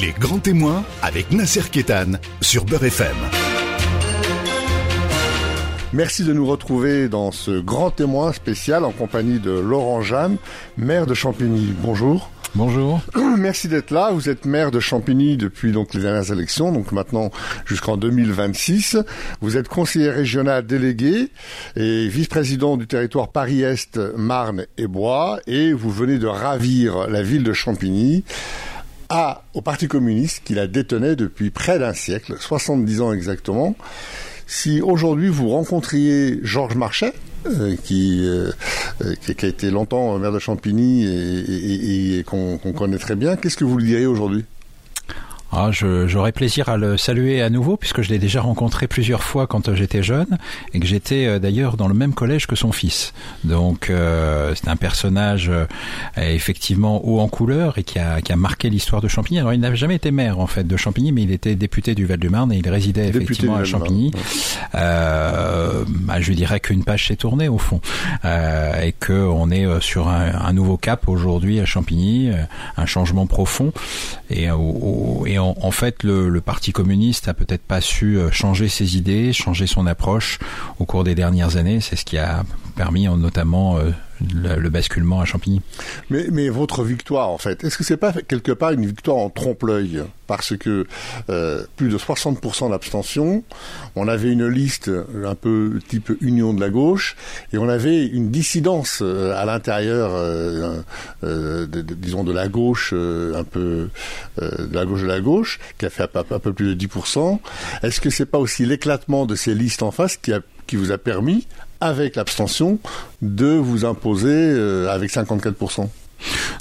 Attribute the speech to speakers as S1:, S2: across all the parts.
S1: Les grands témoins avec Nasser Kétan sur Beurre FM.
S2: Merci de nous retrouver dans ce grand témoin spécial en compagnie de Laurent Jeanne, maire de Champigny. Bonjour.
S3: Bonjour.
S2: Merci d'être là. Vous êtes maire de Champigny depuis donc les dernières élections, donc maintenant jusqu'en 2026. Vous êtes conseiller régional délégué et vice-président du territoire Paris-Est, Marne et Bois, et vous venez de ravir la ville de Champigny à, au Parti communiste qui la détenait depuis près d'un siècle, 70 ans exactement. Si aujourd'hui vous rencontriez Georges Marchais, euh, qui, euh, euh, qui, a été longtemps maire de Champigny et qu'on connaît très bien, qu'est-ce que vous lui diriez aujourd'hui?
S3: Ah, J'aurais plaisir à le saluer à nouveau puisque je l'ai déjà rencontré plusieurs fois quand j'étais jeune et que j'étais euh, d'ailleurs dans le même collège que son fils. Donc euh, c'est un personnage euh, effectivement haut en couleur et qui a, qui a marqué l'histoire de Champigny. Alors il n'avait jamais été maire en fait de Champigny, mais il était député du Val-du-Marne et il résidait effectivement à Champigny. Euh, bah, je dirais qu'une page s'est tournée au fond euh, et que on est sur un, un nouveau cap aujourd'hui à Champigny, un changement profond et, au, et en, en, fait, le, Parti communiste a peut-être pas su euh, changer ses idées, changer son approche au cours des dernières années. C'est ce qui a permis notamment euh, le, le, basculement à Champigny.
S2: Mais, votre victoire, en fait, est-ce que c'est pas quelque part une victoire en trompe-l'œil? Parce que euh, plus de 60% d'abstention, on avait une liste un peu type union de la gauche, et on avait une dissidence euh, à l'intérieur, euh, de, disons, de la gauche, un peu de la gauche de la gauche, qui a fait un, peu plus de 10%. Est-ce que c'est pas aussi l'éclatement de ces listes en face qui vous a permis, avec l'abstention, de vous imposer euh, avec 54%.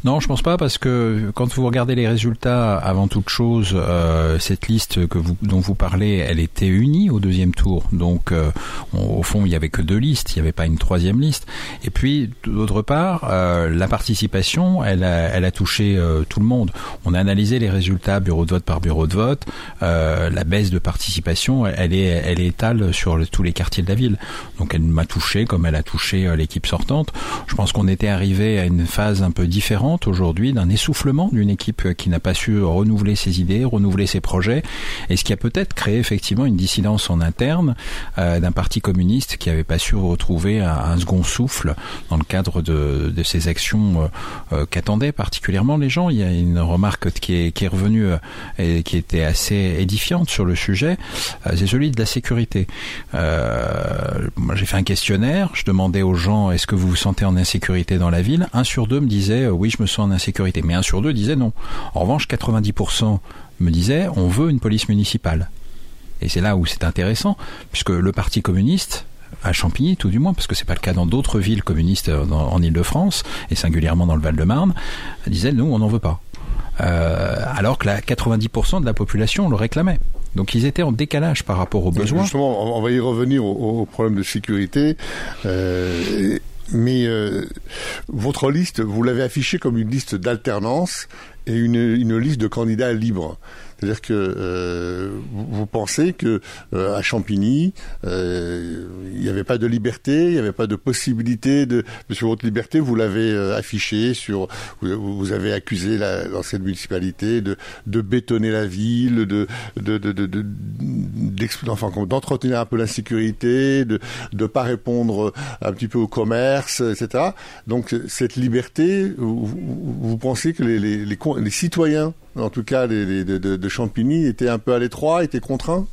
S3: Non, je pense pas parce que quand vous regardez les résultats, avant toute chose, euh, cette liste que vous, dont vous parlez, elle était unie au deuxième tour. Donc, euh, au fond, il y avait que deux listes, il n'y avait pas une troisième liste. Et puis, d'autre part, euh, la participation, elle a, elle a touché tout le monde. On a analysé les résultats bureau de vote par bureau de vote. La baisse de participation, elle est, elle est étale sur tous les quartiers de la ville. Donc, elle m'a touché comme elle a touché l'équipe sortante. Je pense qu'on était arrivé à une phase un peu différente aujourd'hui d'un essoufflement d'une équipe qui n'a pas su renouveler ses idées, renouveler ses projets, et ce qui a peut-être créé effectivement une dissidence en interne euh, d'un parti communiste qui n'avait pas su retrouver un, second souffle dans le cadre de, de ces actions euh, qu'attendaient particulièrement les gens. Il y a une remarque qui est, qui est revenue euh, et qui était assez édifiante sur le sujet, euh, c'est celui de la sécurité. Euh, j'ai fait un questionnaire, je demandais aux gens est-ce que vous vous sentez en insécurité dans la ville? Un sur deux me disait euh, oui, je me sens en insécurité. Mais un sur deux disait non. En revanche, 90% me disaient on veut une police municipale. Et c'est là où c'est intéressant, puisque le Parti communiste, à Champigny, tout du moins, parce que c'est pas le cas dans d'autres villes communistes dans, en Ile-de-France, et singulièrement dans le Val-de-Marne, disait nous, on n'en veut pas. Euh, alors que la 90% de la population le réclamait. Donc ils étaient en décalage par rapport aux besoins.
S2: Justement, on va y revenir au, au problème de sécurité. Euh, mais euh, votre liste, vous l'avez affichée comme une liste d'alternance et une, une, liste de candidats libres. C'est-à-dire que euh, vous, pensez que euh, à Champigny, euh, il n'y avait pas de liberté, il n'y avait pas de possibilité de sur votre liberté, vous l'avez euh, affiché sur vous, avez accusé l'ancienne municipalité de, de bétonner la ville, de de de, de, d'entretenir un peu l'insécurité, de ne pas répondre un petit peu au commerce, etc. Donc cette liberté, vous, vous pensez que les, les, les, les citoyens en tout cas les, les de, de, Champigny, étaient un peu à l'étroit, étaient contraints?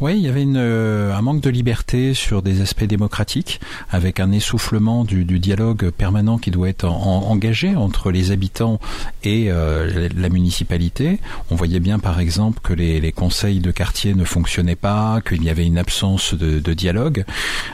S3: Oui, il y avait euh, un manque de liberté sur des aspects démocratiques, avec un essoufflement du, dialogue permanent qui doit être en, engagé entre les habitants et euh, la municipalité. On voyait bien, par exemple, que les, conseils de quartier ne fonctionnaient pas, qu'il y avait une absence de, dialogue,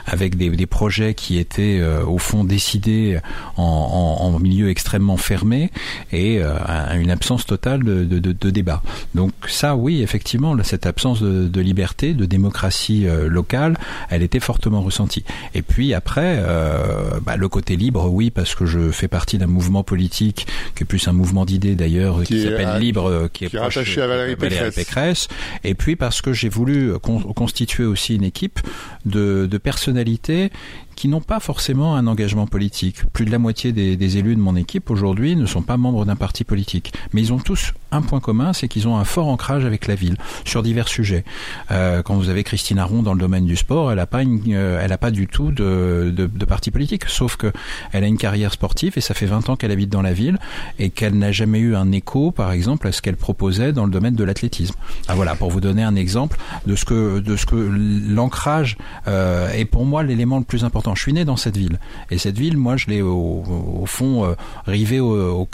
S3: avec des, projets qui étaient euh, au fond décidés en, milieu extrêmement fermé et une absence totale de, débat. Donc ça, oui, effectivement, cette absence de liberté, de démocratie euh, locale, elle était fortement ressentie. Et puis après, euh, bah, le côté libre, oui, parce que je fais partie d'un mouvement politique qui est plus un mouvement d'idées d'ailleurs, qui, qui s'appelle Libre,
S2: euh, qui est, qui est rattaché à Valérie,
S3: Valérie Pécresse. Pécresse. Et puis parce que j'ai voulu con constituer aussi une équipe de, de personnalités qui n'ont pas forcément un engagement politique. Plus de la moitié des, élus de mon équipe aujourd'hui ne sont pas membres d'un parti politique, mais ils ont tous un point commun, c'est qu'ils ont un fort ancrage avec la ville sur divers sujets. Euh, quand vous avez Christine Aron dans le domaine du sport, elle n'a pas, euh, pas du tout de, de, parti politique, sauf que elle a une carrière sportive et ça fait 20 ans qu'elle habite dans la ville et qu'elle n'a jamais eu un écho, par exemple, à ce qu'elle proposait dans le domaine de l'athlétisme. Ah, voilà, pour vous donner un exemple de ce que, que l'ancrage euh, est pour moi l'élément le plus important. Je suis né dans cette ville et cette ville, moi, je l'ai au, fond euh, rivé au,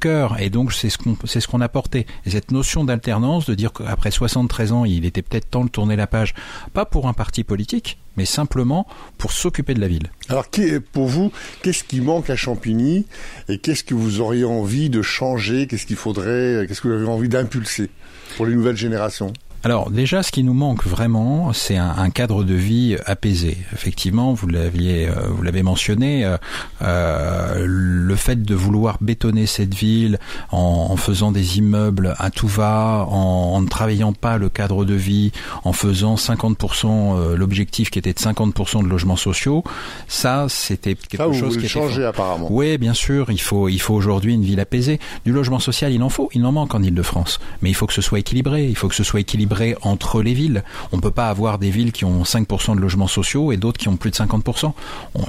S3: cœur et donc c'est ce qu'on, ce qu'on a. Et cette notion d'alternance, de dire qu'après 73 ans, il était peut-être temps de tourner la page, pas pour un parti politique, mais simplement pour s'occuper de la ville.
S2: Alors, pour vous, qu'est-ce qui manque à Champigny et qu'est-ce que vous auriez envie de changer? Qu'est-ce qu'il faudrait Qu'est-ce que vous avez envie d'impulser pour les nouvelles générations?
S3: Alors déjà, ce qui nous manque vraiment, c'est un, un, cadre de vie apaisé. Effectivement, vous l'aviez, euh, vous l'avez mentionné, euh, euh, le fait de vouloir bétonner cette ville en, en, faisant des immeubles à tout va, en, en, ne travaillant pas le cadre de vie, en faisant 50% euh, l'objectif qui était de 50% de logements sociaux, ça, c'était quelque
S2: ça,
S3: chose
S2: qui changé apparemment.
S3: Oui, bien sûr, il faut, il faut aujourd'hui une ville apaisée. Du logement social, il en faut, il en manque en Île-de-France, mais il faut que ce soit équilibré, il faut que ce soit équilibré entre les villes. On ne peut pas avoir des villes qui ont 5% de logements sociaux et d'autres qui ont plus de 50%.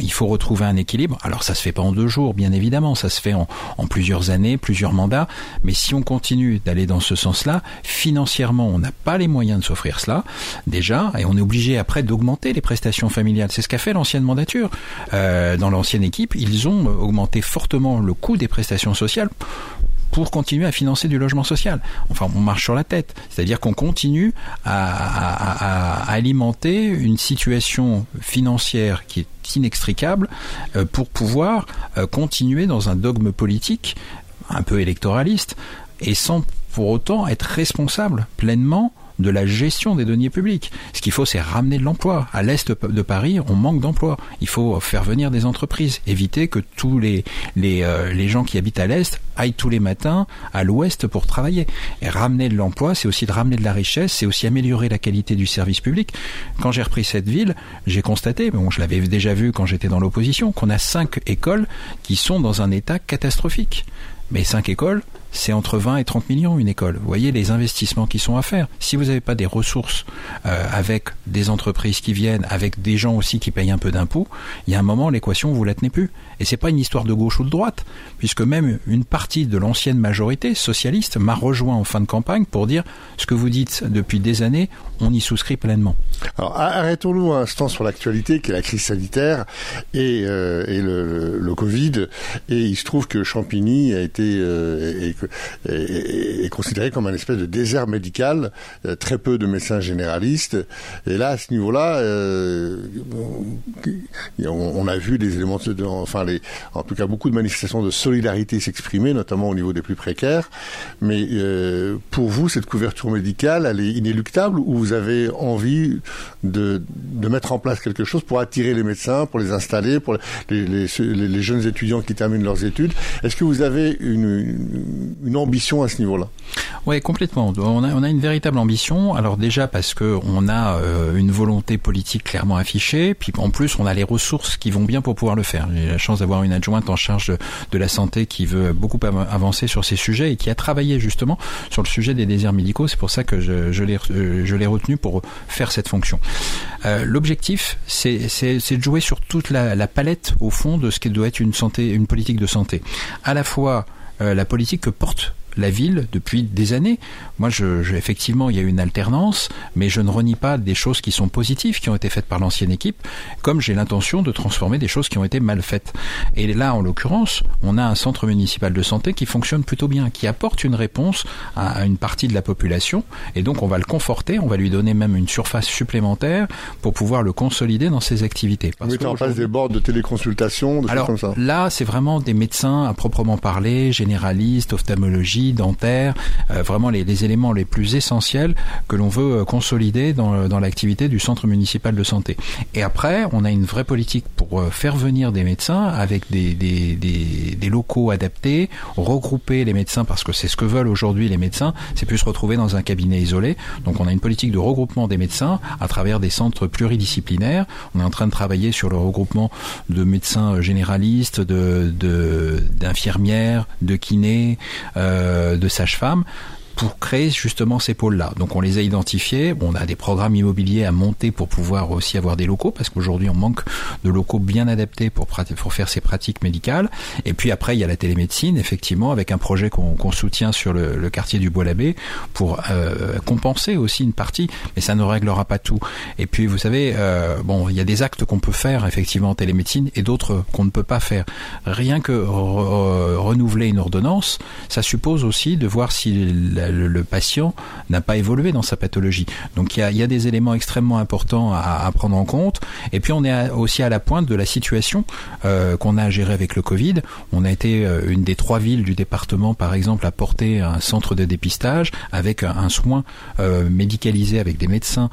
S3: il faut retrouver un équilibre. Alors ça se fait pas en deux jours, bien évidemment, ça se fait en, en plusieurs années, plusieurs mandats. Mais si on continue d'aller dans ce sens-là, financièrement, on n'a pas les moyens de s'offrir cela déjà, et on est obligé après d'augmenter les prestations familiales. C'est ce qu'a fait l'ancienne mandature. Euh, dans l'ancienne équipe, ils ont augmenté fortement le coût des prestations sociales pour continuer à financer du logement social. Enfin, on marche sur la tête. C'est-à-dire qu'on continue à, alimenter une situation financière qui est inextricable euh, pour pouvoir euh, continuer dans un dogme politique un peu électoraliste et sans pour autant être responsable pleinement de la gestion des deniers publics. Ce qu'il faut, c'est ramener de l'emploi. À l'est de Paris, on manque d'emplois. Il faut faire venir des entreprises, éviter que tous les les, euh, les gens qui habitent à l'est aillent tous les matins à l'ouest pour travailler. Et ramener de l'emploi, c'est aussi de ramener de la richesse, c'est aussi améliorer la qualité du service public. Quand j'ai repris cette ville, j'ai constaté, bon, je l'avais déjà vu quand j'étais dans l'opposition, qu'on a cinq écoles qui sont dans un état catastrophique. Mais cinq écoles, c'est entre 20 et 30 millions une école. Vous voyez les investissements qui sont à faire. Si vous n'avez pas des ressources euh, avec des entreprises qui viennent, avec des gens aussi qui payent un peu d'impôts, il y a un moment l'équation vous la tenez plus. Et c'est pas une histoire de gauche ou de droite, puisque même une partie de l'ancienne majorité socialiste m'a rejoint en fin de campagne pour dire ce que vous dites depuis des années, on y souscrit pleinement.
S2: Alors arrêtons-nous un instant sur l'actualité, qui est la crise sanitaire et, euh, et le, le, Covid. Et il se trouve que Champigny a été euh, est, considéré comme un espèce de désert médical, euh, très peu de médecins généralistes. Et là, à ce niveau-là, euh, on, a vu des éléments, de, enfin, en tout cas, beaucoup de manifestations de solidarité s'exprimer, notamment au niveau des plus précaires. Mais euh, pour vous, cette couverture médicale, elle est inéluctable ou vous avez envie de, de mettre en place quelque chose pour attirer les médecins, pour les installer, pour les, jeunes étudiants qui terminent leurs études? Est-ce que vous avez une ambition à ce niveau-là.
S3: Oui, complètement. On a, une véritable ambition. Alors déjà parce que on a euh, une volonté politique clairement affichée, puis en plus on a les ressources qui vont bien pour pouvoir le faire. J'ai la chance d'avoir une adjointe en charge de, la santé qui veut beaucoup avancer sur ces sujets et qui a travaillé justement sur le sujet des déserts médicaux. C'est pour ça que je, l'ai euh, je retenu pour faire cette fonction. Euh, L'objectif, c'est de jouer sur toute la, palette au fond de ce qui doit être une santé, une politique de santé. À la fois la politique que porte la ville depuis des années. Moi, je, je, effectivement, il y a une alternance, mais je ne renie pas des choses qui sont positives, qui ont été faites par l'ancienne équipe, comme j'ai l'intention de transformer des choses qui ont été mal faites. Et là, en l'occurrence, on a un centre municipal de santé qui fonctionne plutôt bien, qui apporte une réponse à une partie de la population, et donc on va le conforter, on va lui donner même une surface supplémentaire pour pouvoir le consolider dans ses activités.
S2: Vous mettez en place des bords de téléconsultation, des
S3: Alors,
S2: choses comme ça.
S3: Là, c'est vraiment des médecins à proprement parler, généralistes, ophtalmologistes, ophtalmologie, dentaire, vraiment les, éléments les plus essentiels que l'on veut consolider dans, dans l'activité du centre municipal de santé. Et après, on a une vraie politique pour faire venir des médecins avec des, locaux adaptés, regrouper les médecins parce que c'est ce que veulent aujourd'hui les médecins, c'est plus se retrouver dans un cabinet isolé. Donc on a une politique de regroupement des médecins à travers des centres pluridisciplinaires. On est en train de travailler sur le regroupement de médecins généralistes, de d'infirmières, de, kinés, euh, de sages-femmes pour créer justement ces pôles-là. Donc on les a identifiés, on a des programmes immobiliers à monter pour pouvoir aussi avoir des locaux, parce qu'aujourd'hui on manque de locaux bien adaptés pour, faire ces pratiques médicales. Et puis après il y a la télémédecine, effectivement, avec un projet qu'on soutient sur le, quartier du Bois-l'Abbé pour euh, compenser aussi une partie, mais ça ne réglera pas tout. Et puis vous savez, euh, bon, il y a des actes qu'on peut faire effectivement en télémédecine et d'autres qu'on ne peut pas faire. Rien que renouveler une ordonnance, ça suppose aussi de voir si le, patient n'a pas évolué dans sa pathologie. Donc il y a, des éléments extrêmement importants à, prendre en compte. Et puis on est aussi à la pointe de la situation euh, qu'on a à gérer avec le Covid. On a été euh, une des trois villes du département, par exemple, à porter un centre de dépistage avec un, soin euh, médicalisé avec des médecins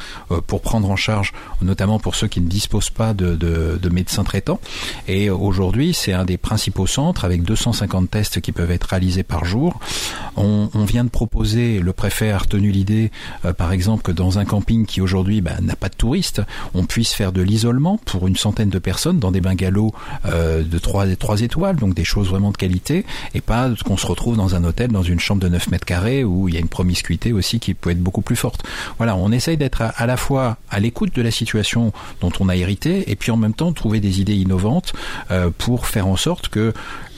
S3: pour prendre en charge, notamment pour ceux qui ne disposent pas de, de, de médecins traitants. Et aujourd'hui, c'est un des principaux centres avec 250 tests qui peuvent être réalisés par jour. On vient de proposer le préfet a retenu l'idée, euh, par exemple, que dans un camping qui aujourd'hui bah, n'a pas de touristes, on puisse faire de l'isolement pour une centaine de personnes dans des bungalows euh, de 3, trois étoiles, donc des choses vraiment de qualité, et pas qu'on se retrouve dans un hôtel, dans une chambre de 9 mètres carrés, où il y a une promiscuité aussi qui peut être beaucoup plus forte. Voilà, on essaye d'être à, la fois à l'écoute de la situation dont on a hérité, et puis en même temps trouver des idées innovantes euh, pour faire en sorte que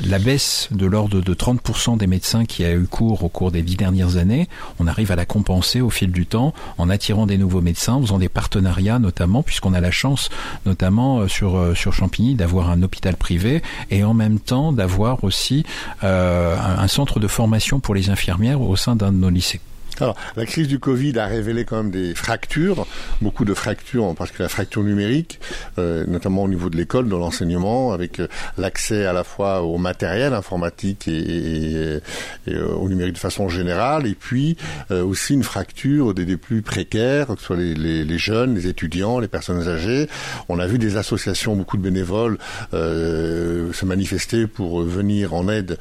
S3: la baisse de l'ordre de 30% des médecins qui a eu cours au cours des dix dernières années, on arrive à la compenser au fil du temps en attirant des nouveaux médecins, en faisant des partenariats notamment, puisqu'on a la chance notamment euh, sur, euh, sur Champigny d'avoir un hôpital privé et en même temps d'avoir aussi euh, un centre de formation pour les infirmières au sein d'un de nos lycées.
S2: Alors, la crise du Covid a révélé quand même des fractures, beaucoup de fractures, parce que la fracture numérique, euh, notamment au niveau de l'école, de l'enseignement, avec euh, l'accès à la fois au matériel informatique et, euh, au numérique de façon générale, et puis euh, aussi une fracture des, des, plus précaires, que ce soit les, jeunes, les étudiants, les personnes âgées. On a vu des associations, beaucoup de bénévoles euh, se manifester pour venir en aide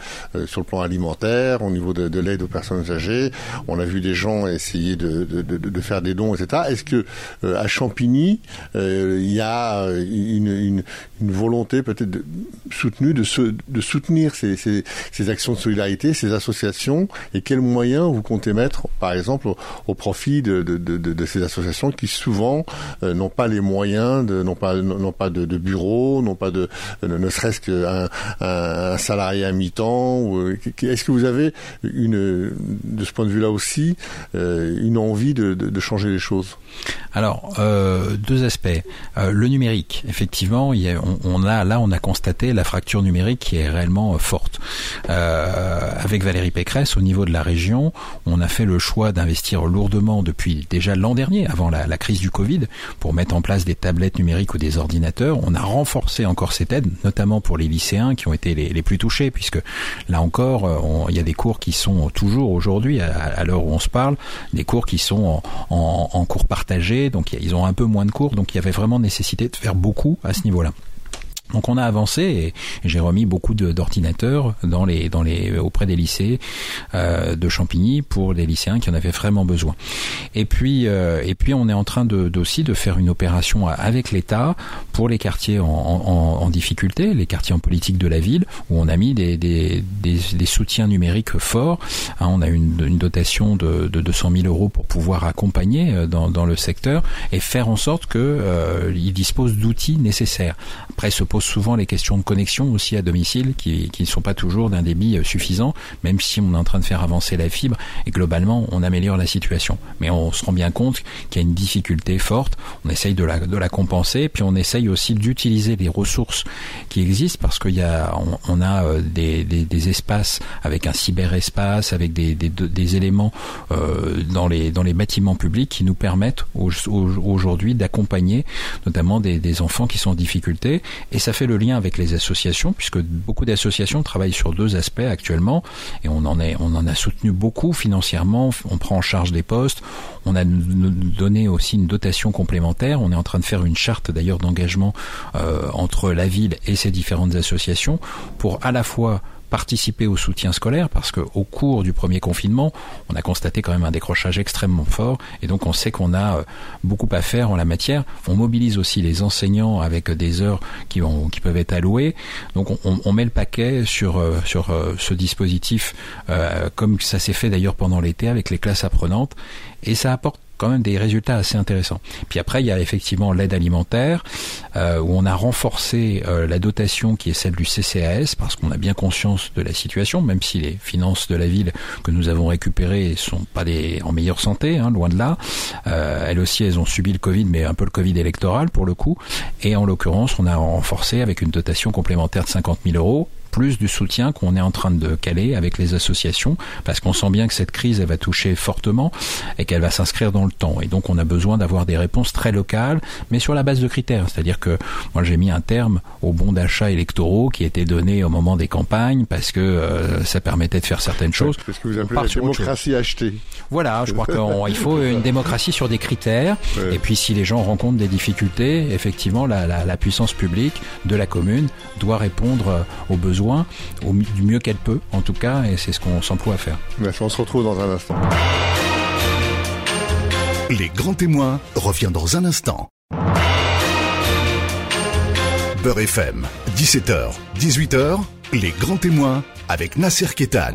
S2: sur le plan alimentaire, au niveau de, de l'aide aux personnes âgées. On a vu des gens essayer de, faire des dons, etc. Est-ce que euh, à Champigny, euh, il y a une, une, volonté peut-être soutenue de, de soutenir ces, actions de solidarité, ces associations, et quels moyens vous comptez mettre, par exemple, au, profit de, de, ces associations qui souvent euh, n'ont pas les moyens, n'ont pas, pas de, bureau, n'ont pas de, ne serait-ce qu'un un, un salarié à mi-temps. Est-ce que vous avez une, de ce point de vue-là aussi, euh, une envie de, changer les choses
S3: Alors, euh, deux aspects. Euh, le numérique, effectivement, on, a là, on a constaté la fracture numérique qui est réellement forte. Avec Valérie Pécresse, au niveau de la région, on a fait le choix d'investir lourdement depuis déjà l'an dernier, avant la, crise du Covid, pour mettre en place des tablettes numériques ou des ordinateurs. On a renforcé encore cette aide, notamment pour les lycéens qui ont été les, plus touchés, puisque là encore, il y a des cours qui sont toujours aujourd'hui, à, à l'heure où on se parle, des cours qui sont en cours partagés, donc ils ont un peu moins de cours, donc il y avait vraiment nécessité de faire beaucoup à ce niveau-là. Donc on a avancé et j'ai remis beaucoup d'ordinateurs auprès des lycées euh, de Champigny pour les lycéens qui en avaient vraiment besoin. Et puis, euh, on est en train de, aussi de faire une opération avec l'État pour les quartiers en, difficulté, les quartiers en politique de la ville, où on a mis des, soutiens numériques forts. Hein, on a une, dotation de, de 200 000 euros pour pouvoir accompagner euh, dans, le secteur et faire en sorte qu'ils disposent d'outils nécessaires. Après, se souvent les questions de connexion aussi à domicile qui, ne sont pas toujours d'un débit euh, suffisant, même si on est en train de faire avancer la fibre et globalement on améliore la situation. Mais on se rend bien compte qu'il y a une difficulté forte, on essaye de la, de la compenser, puis on essaye aussi d'utiliser les ressources qui existent parce qu'il y a, on, a euh, des, des, espaces avec un cyberespace, avec des, des, éléments euh, dans, les, dans les bâtiments publics qui nous permettent aujourd'hui d'accompagner notamment des enfants qui sont en difficulté et ça ça fait le lien avec les associations, puisque beaucoup d'associations travaillent sur deux aspects actuellement, et on en, est, on en a soutenu beaucoup financièrement, on prend en charge des postes, on a donné aussi une dotation complémentaire, on est en train de faire une charte d'ailleurs d'engagement euh, entre la ville et ses différentes associations pour à la fois participer au soutien scolaire parce qu'au cours du premier confinement, on a constaté quand même un décrochage extrêmement fort et donc on sait qu'on a euh, beaucoup à faire en la matière. On mobilise aussi les enseignants avec des heures qui, qui peuvent être allouées. Donc on, on met le paquet sur, euh, sur euh, ce dispositif comme ça s'est fait d'ailleurs pendant l'été avec les classes apprenantes et ça apporte quand même des résultats assez intéressants. Puis après, il y a effectivement l'aide alimentaire, euh, où on a renforcé euh, la dotation qui est celle du CCAS, parce qu'on a bien conscience de la situation, même si les finances de la ville que nous avons récupérées sont pas en meilleure santé, hein, loin de là. Euh, elles aussi, elles ont subi le Covid, mais un peu le Covid électoral pour le coup. Et en l'occurrence, on a renforcé avec une dotation complémentaire de 50 000 euros plus du soutien qu'on est en train de caler avec les associations, parce qu'on sent bien que cette crise, elle va toucher fortement et qu'elle va s'inscrire dans le temps. Et donc, on a besoin d'avoir des réponses très locales, mais sur la base de critères. C'est-à-dire que moi, j'ai mis un terme aux bons d'achat électoraux qui étaient donnés au moment des campagnes, parce que euh, ça permettait de faire certaines choses.
S2: Parce que vous appelez la démocratie achetée.
S3: Voilà, je crois qu'il faut une démocratie sur des critères. Et puis, si les gens rencontrent des difficultés, effectivement, la, la, la puissance publique de la commune doit répondre aux besoins au, du mieux qu'elle peut, en tout cas, et c'est ce qu'on s'emploie à faire.
S2: Merci, on se retrouve dans un instant.
S1: Les grands témoins revient dans un instant. Beurre FM, 17h, 18h, les grands témoins avec Nasser Kétan.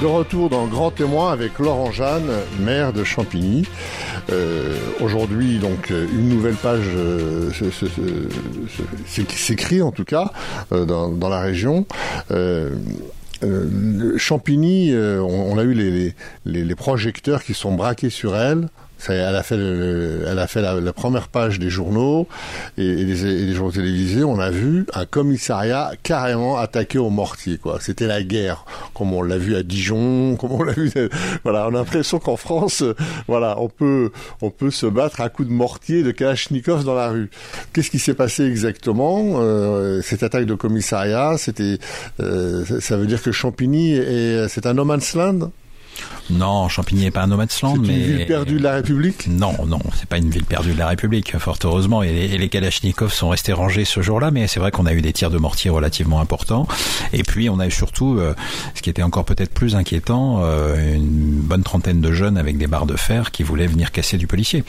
S2: De retour dans Grand Témoin avec Laurent Jeanne, maire de Champigny. Euh, Aujourd'hui, donc, une nouvelle page euh, s'écrit en tout cas euh, dans, la région. Euh, Champigny, on, a eu les projecteurs qui sont braqués sur elle elle a fait, le, elle a fait la, première page des journaux et, des, et, des, journaux télévisés. On a vu un commissariat carrément attaqué au mortier. C'était la guerre, comme on l'a vu à Dijon, comme on l'a vu. Voilà, on a l'impression qu'en France, voilà, on peut, on peut se battre à coups de mortier, de kalachnikov dans la rue. Qu'est-ce qui s'est passé exactement? Euh, Cette attaque de commissariat, c'était, euh, ça veut dire que Champigny est, c'est un no man's land?
S3: Non, Champigny n'est pas un no man's land,
S2: mais... une ville perdue de la République
S3: Non, non, c'est pas une ville perdue de la République, fort heureusement. Et les, les Kalachnikovs sont restés rangés ce jour-là, mais c'est vrai qu'on a eu des tirs de mortier relativement importants. Et puis, on a eu surtout, euh, ce qui était encore peut-être plus inquiétant, euh, une bonne trentaine de jeunes avec des barres de fer qui voulaient venir casser du policier.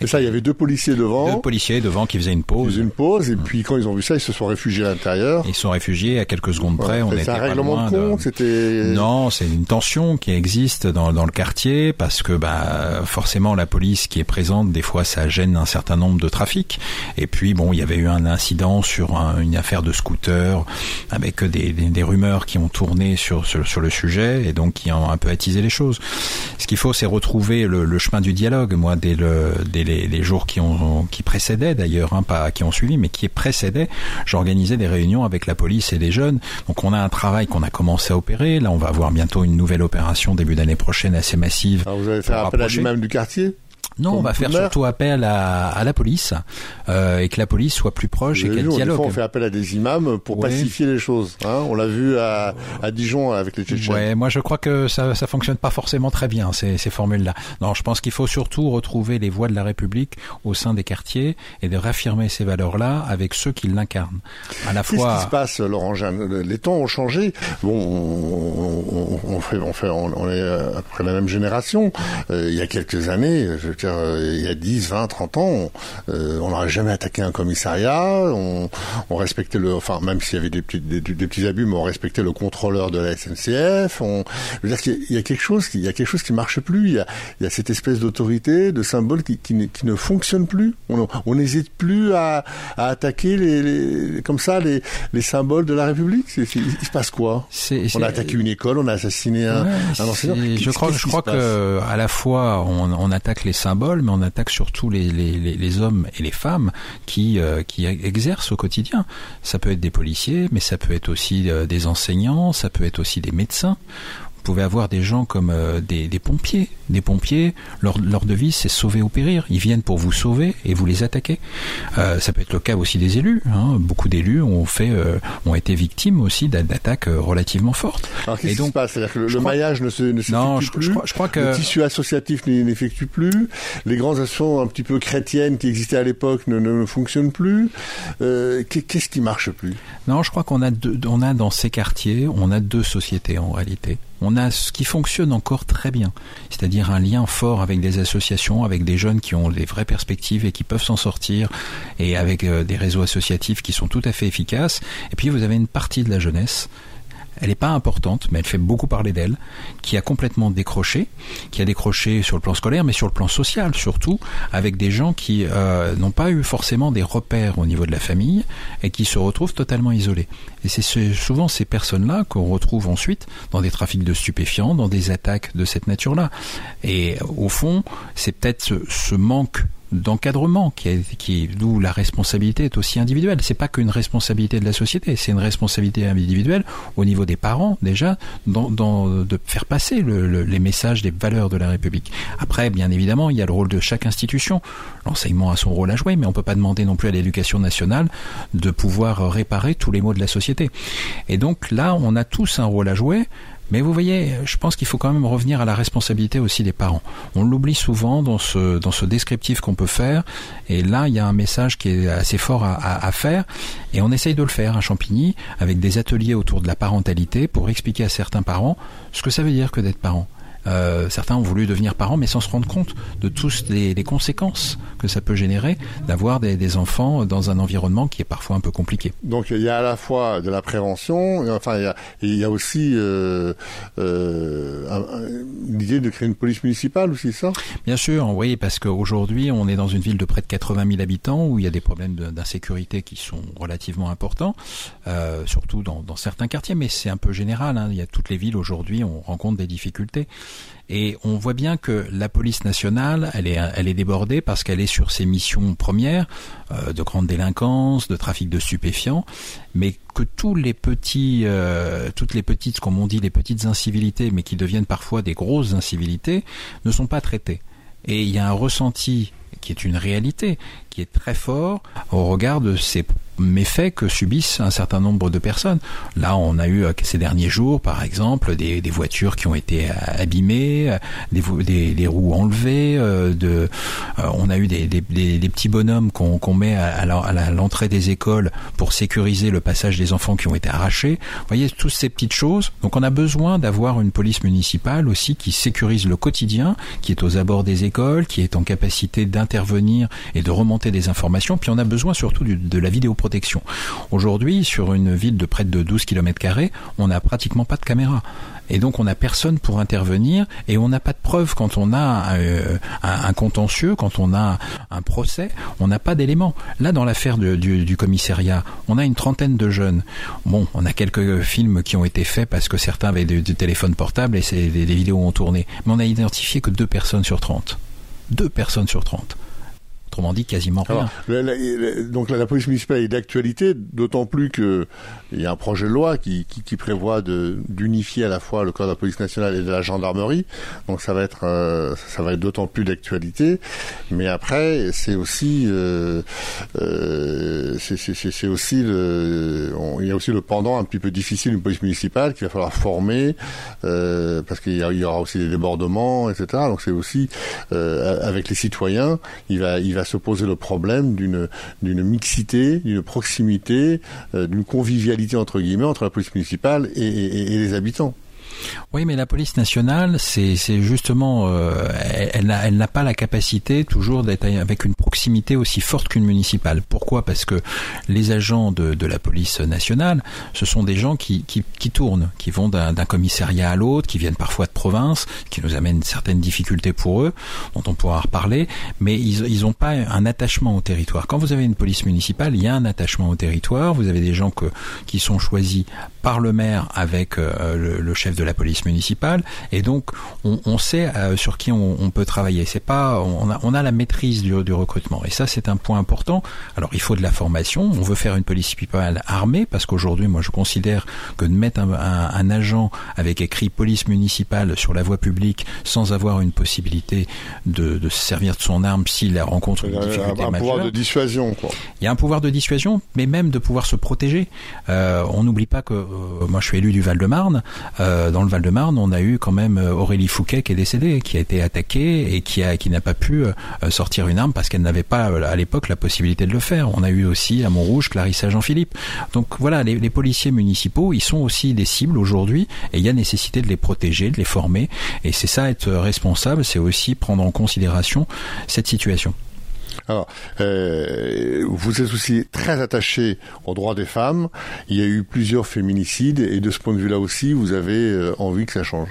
S2: Et ça, il y avait deux policiers devant.
S3: Deux policiers devant qui faisaient une pause.
S2: Ils une pause, et puis quand ils ont vu ça, ils se sont réfugiés à l'intérieur.
S3: Ils sont réfugiés à quelques secondes près.
S2: Ouais, on était un règlement de compte, c'était...
S3: Non, c'est une tension qui existe dans, dans le quartier parce que bah forcément la police qui est présente des fois ça gêne un certain nombre de trafics. Et puis bon il y avait eu un incident sur un, une affaire de scooter avec des, rumeurs qui ont tourné sur, sur, le sujet et donc qui ont un peu attisé les choses. Ce qu'il faut c'est retrouver le, chemin du dialogue moi dès le dès les, les jours qui ont qui précédaient d'ailleurs hein, pas qui ont suivi mais qui précédaient j'organisais des réunions avec la police et les jeunes. Donc on a un travail qu'on a commencé à opérer. Là on va avoir bientôt une nouvelle opération début d'année prochaine assez massive
S2: alors vous allez faire appel à l'imam du quartier
S3: non, on va faire surtout appel à, à la police euh, et que la police soit plus proche et qu'elle dialogue.
S2: Fois, on fait appel à des imams pour ouais. pacifier les choses. Hein on l'a vu à, à, Dijon avec les Tchétchènes.
S3: Ouais, moi je crois que ça ça fonctionne pas forcément très bien ces, ces formules-là. Non, je pense qu'il faut surtout retrouver les voix de la République au sein des quartiers et de réaffirmer ces valeurs-là avec ceux qui l'incarnent.
S2: À la fois. Qu'est-ce qui se passe, Laurent Jeanne? Les temps ont changé. Bon, on, on, on fait, on fait, on, est à peu près la même génération. Euh, il y a quelques années, je veux dire euh, il y a 10, 20, 30 ans, on euh, n'aurait jamais attaqué un commissariat, on, on, respectait le, enfin même s'il y avait des petits, des, des, petits abus, mais on respectait le contrôleur de la SNCF. On, je veux dire qu'il y a quelque chose, il y a quelque chose qui marche plus. Il y a, il y a cette espèce d'autorité, de symbole qui, qui, qui, ne fonctionne plus. On n'hésite plus à, à attaquer les, les, comme ça les, les symboles de la République. il se passe quoi? On a attaqué une école, on a assassiné un, ouais, un enseignant.
S3: Je crois, je crois que à la fois on, on attaque les symboles mais on attaque surtout les, hommes et les femmes qui, euh, qui exercent au quotidien. Ça peut être des policiers, mais ça peut être aussi euh, des enseignants, ça peut être aussi des médecins pouvez avoir des gens comme euh, des, pompiers. Des pompiers, leur, leur devise, c'est sauver ou périr. Ils viennent pour vous sauver et vous les attaquer. Euh, ça peut être le cas aussi des élus. Hein. Beaucoup d'élus ont fait, euh, ont été victimes aussi d'attaques relativement fortes.
S2: Alors qu'est-ce qui se passe? C'est-à-dire que le, maillage ne se ne
S3: non,
S2: je, plus.
S3: Je crois, je crois que
S2: le tissu associatif n'effectue plus? Les grandes actions un petit peu chrétiennes qui existaient à l'époque ne, ne, fonctionnent plus? Qu'est-ce qui marche plus?
S3: Non, je crois qu'on a, on a dans ces quartiers, on a deux sociétés en réalité on a ce qui fonctionne encore très bien, c'est-à-dire un lien fort avec des associations, avec des jeunes qui ont des vraies perspectives et qui peuvent s'en sortir, et avec euh, des réseaux associatifs qui sont tout à fait efficaces. Et puis vous avez une partie de la jeunesse elle n'est pas importante, mais elle fait beaucoup parler d'elle, qui a complètement décroché, qui a décroché sur le plan scolaire, mais sur le plan social surtout, avec des gens qui euh, n'ont pas eu forcément des repères au niveau de la famille et qui se retrouvent totalement isolés. Et c'est souvent ces personnes-là qu'on retrouve ensuite dans des trafics de stupéfiants, dans des attaques de cette nature-là. Et au fond, c'est peut-être ce manque d'encadrement qui qui d'où la responsabilité est aussi individuelle. C'est pas qu'une responsabilité de la société, c'est une responsabilité individuelle au niveau des parents déjà dans, dans de faire passer le, les messages des valeurs de la République. Après, bien évidemment, il y a le rôle de chaque institution. L'enseignement a son rôle à jouer, mais on peut pas demander non plus à l'éducation nationale de pouvoir réparer tous les maux de la société. Et donc là, on a tous un rôle à jouer. Mais vous voyez, je pense qu'il faut quand même revenir à la responsabilité aussi des parents. On l'oublie souvent dans ce, descriptif qu'on peut faire. Et là, il y a un message qui est assez fort à, à, faire. Et on essaye de le faire à Champigny avec des ateliers autour de la parentalité pour expliquer à certains parents ce que ça veut dire que d'être parent. Euh, certains ont voulu devenir parents, mais sans se rendre compte de toutes les, conséquences que ça peut générer d'avoir des, enfants dans un environnement qui est parfois un peu compliqué.
S2: Donc il y a à la fois de la prévention, enfin il y a, aussi euh, euh, l'idée de créer une police municipale aussi, ça?
S3: Bien sûr, oui, parce qu'aujourd'hui on est dans une ville de près de 80 000 habitants où il y a des problèmes d'insécurité qui sont relativement importants, surtout dans, certains quartiers, mais c'est un peu général. Hein. Il y a toutes les villes aujourd'hui, on rencontre des difficultés. Et on voit bien que la police nationale, elle est, elle est débordée parce qu'elle est sur ses missions premières euh, de grande délinquance, de trafic de stupéfiants, mais que tous les petits, euh, toutes les petites, comme on dit, les petites incivilités, mais qui deviennent parfois des grosses incivilités, ne sont pas traitées. Et il y a un ressenti qui est une réalité, qui est très fort au regard de ces méfaits que subissent un certain nombre de personnes. Là, on a eu euh, ces derniers jours, par exemple, des, voitures qui ont été euh, abîmées, euh, des, roues enlevées, de, on a eu des, petits bonhommes qu'on met à, à l'entrée des écoles pour sécuriser le passage des enfants qui ont été arrachés. Vous voyez, toutes ces petites choses. Donc on a besoin d'avoir une police municipale aussi qui sécurise le quotidien, qui est aux abords des écoles, qui est en capacité d'intervenir et de remonter des informations. Puis on a besoin surtout de la vidéoprotection. Aujourd'hui, sur une ville de près de 12 km, on n'a pratiquement pas de caméra. Et donc on n'a personne pour intervenir et on n'a pas de preuves quand on a euh, un, contentieux, quand on a un procès, on n'a pas d'éléments. Là, dans l'affaire du, commissariat, on a une trentaine de jeunes. Bon, on a quelques films qui ont été faits parce que certains avaient des, téléphones portables et des, vidéos ont tourné. Mais on a identifié que deux personnes sur 30. Deux personnes sur 30 autrement dit quasiment rien.
S2: donc la, police municipale est d'actualité, d'autant plus que il y a un projet de loi qui, qui, prévoit d'unifier à la fois le corps de la police nationale et de la gendarmerie. Donc ça va être euh, être d'autant plus d'actualité. Mais après c'est aussi euh, euh, c'est aussi il y a aussi le pendant un petit peu difficile d'une police municipale qu'il va falloir former parce qu'il y, aura aussi des débordements etc. Donc c'est aussi avec les citoyens il va il va se poser le problème d'une d'une mixité, d'une proximité, euh, d'une convivialité entre guillemets entre la police municipale et les habitants.
S3: Oui, mais la police nationale, c'est justement, euh, elle, n'a pas la capacité toujours d'être avec une proximité aussi forte qu'une municipale. Pourquoi? Parce que les agents de, la police nationale, ce sont des gens qui, tournent, qui vont d'un commissariat à l'autre, qui viennent parfois de province, qui nous amènent certaines difficultés pour eux, dont on pourra reparler, mais ils n'ont pas un attachement au territoire. Quand vous avez une police municipale, il y a un attachement au territoire, vous avez des gens qui sont choisis par le maire avec euh, le, le chef de la police municipale, et donc on, sait sur qui on, peut travailler. C'est pas, on a, on a la maîtrise du, du recrutement, et ça c'est un point important. Alors il faut de la formation. On veut faire une police municipale armée parce qu'aujourd'hui, moi je considère que de mettre un, un agent avec écrit police municipale sur la voie publique sans avoir une possibilité de, de se servir de son arme s'il rencontre une difficulté
S2: un, un pouvoir de dissuasion. Quoi.
S3: Il y a un pouvoir de dissuasion, mais même de pouvoir se protéger. Euh, on n'oublie pas que euh, moi je suis élu du Val-de-Marne. Euh, dans le Val-de-Marne, on a eu quand même euh, Aurélie Fouquet qui est décédée, qui a été attaquée et qui n'a pas pu euh, sortir une arme parce qu'elle n'avait pas à l'époque la possibilité de le faire. On a eu aussi à Montrouge Clarissa Jean-Philippe. Donc voilà, les, les policiers municipaux, ils sont aussi des cibles aujourd'hui et il y a nécessité de les protéger, de les former. Et c'est ça être responsable, c'est aussi prendre en considération cette situation.
S2: Alors, euh, vous êtes aussi très attaché aux droits des femmes. Il y a eu plusieurs féminicides et de ce point de vue-là aussi, vous avez euh, envie que ça change.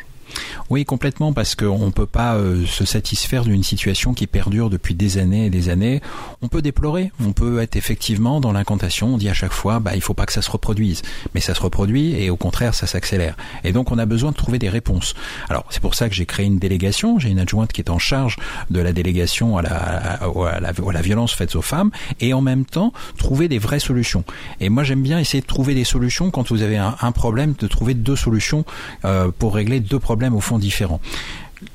S3: Oui, complètement, parce qu'on ne peut pas euh, se satisfaire d'une situation qui perdure depuis des années et des années. On peut déplorer, on peut être effectivement dans l'incantation, on dit à chaque fois, bah, il faut pas que ça se reproduise. Mais ça se reproduit et au contraire, ça s'accélère. Et donc, on a besoin de trouver des réponses. Alors, c'est pour ça que j'ai créé une délégation. J'ai une adjointe qui est en charge de la délégation à la, violence faite aux femmes et en même temps, trouver des vraies solutions. Et moi, j'aime bien essayer de trouver des solutions quand vous avez un, un problème, de trouver deux solutions euh, pour régler deux problèmes au fond différents.